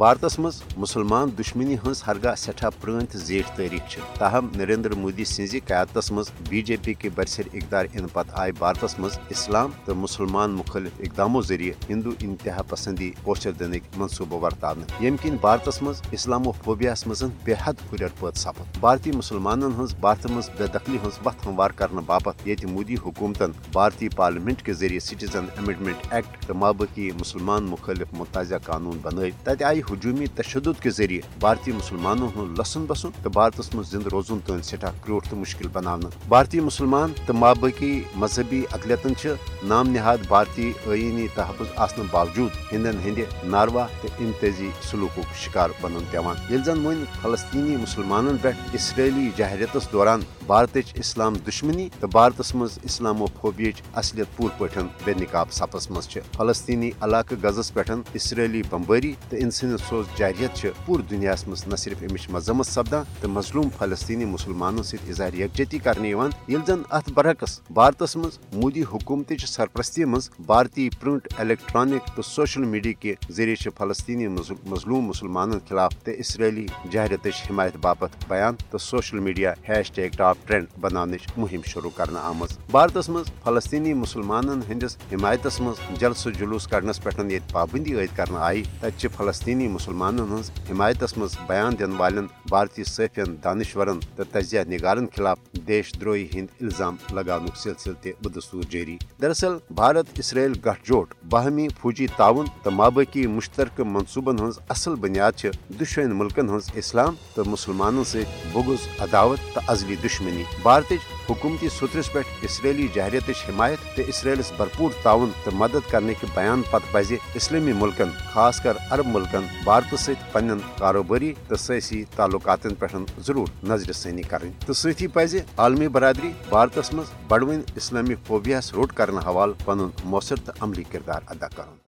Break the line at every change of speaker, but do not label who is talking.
بھارتس مز مسلمان دشمنی ہز ہرگاہ سٹھا پران تو زیٹھ تاریخ تاہم، نریندر مودی سز قیادت مز بی جے پی کے برسر اقدار ان پتہ آئی بھارتس مز اسلام تو مسلمان مخالف اقداموں ذریعہ ہندو انتہا پسندی پوچھر دنک منصوبہ ورتان یم کن بھارتس مز اسلامو فوبیاس مز بے حد ہر پت سپد۔ بھارتی مسلمان ہز بھارت مز بے دخلی ہز وت ہموار کرنے باپت یہ مودی حکومتن، بھارتی پارلیمنٹ کے ذریعے سٹیزن امینڈمنٹ ایکٹ تو مابقی مسلمان مخالف متضع قانون بنائی تت آئی ہجومی تشدد کے ذریعے بھارتی مسلمانوں ہند لسن بسن تو بھارتس مز زند روزن تین سٹھا کروٹ تو مشکل بنانا بھارتی مسلمان تو مابقی مذہبی اقلیتن نام نہاد بھارتی آئینی تحفظ آسن باوجود ہندن ہند ناروا تو امتیازی سلوک شکار بنن پیوان یل زن ون فلسطینی مسلمانن پہ اسرائیلی جہریتس دوران بھارت اسلام دشمنی تو بھارتس مز اسلامو فوبیچ اصلیت پور پٹھن بے نقاب سپس مز فلسطینی علاقہ غزس پہ اسرائیلی بمباری تو انسانی سوز جاریت پور دنیا مز نہ صرف امچ مذمت سپدان تو مظلوم فلسطینی مسلمانوں ست اظہار یکجہتی کرنے یل زن ات برعکس بھارتس مز مودی حکومت سرپرستی مز بھارتی پرنٹ الیکٹرانک تو سوشل میڈیا کے ذریعے فلسطینی مظلوم مسلمانوں خلاف تو اسرائیلی جہریت حمایت باپت بیان۔ تو social media hashtag top trend بنانے مہم شروع کرنا آمت بھارتس مز فلسطینی مسلمانن ہندس حمایتس مز جلسہ جلوس کڑنس پہ یہ پابندی عائد کرنا آئی۔ تتہ فلسطینی مسلمانن ہز حمایتس مز بیان دن والن بھارتی صحفین دانشورن تو تجزیہ نگارن خلاف دیش دروہی ہند الزام لگان سلسلہ تہ بدستور جاری دراصل، بھارت اسرائیل گٹھ جوٹ باہمی فوجی تعاون تو مابقی مشترکہ منصوبن ہز اصل بنیاد دشوین ملکن ہز اسلام تو مسلمانوں سے بغض، عداوت تو ازلی دشمنی۔ بھارت حکومتی سترس پہ اسرائیلی جہریت حمایت تو اسرائیلس بھرپور تعاون تو مدد کرنے کے بیان پتہ پزِ اسلامی ملکن، خاص کر عرب ملکن بھارت ست پن کاروباری تو سیاسی تعلقات پہ ضرور نظر ثانی کریں تو سی پزِ عالمی برادری بھارتس مز بڑوین اسلامی فوبیاس روٹ کرنے حوالہ پن مؤثر تو عملی کردار ادا کرن۔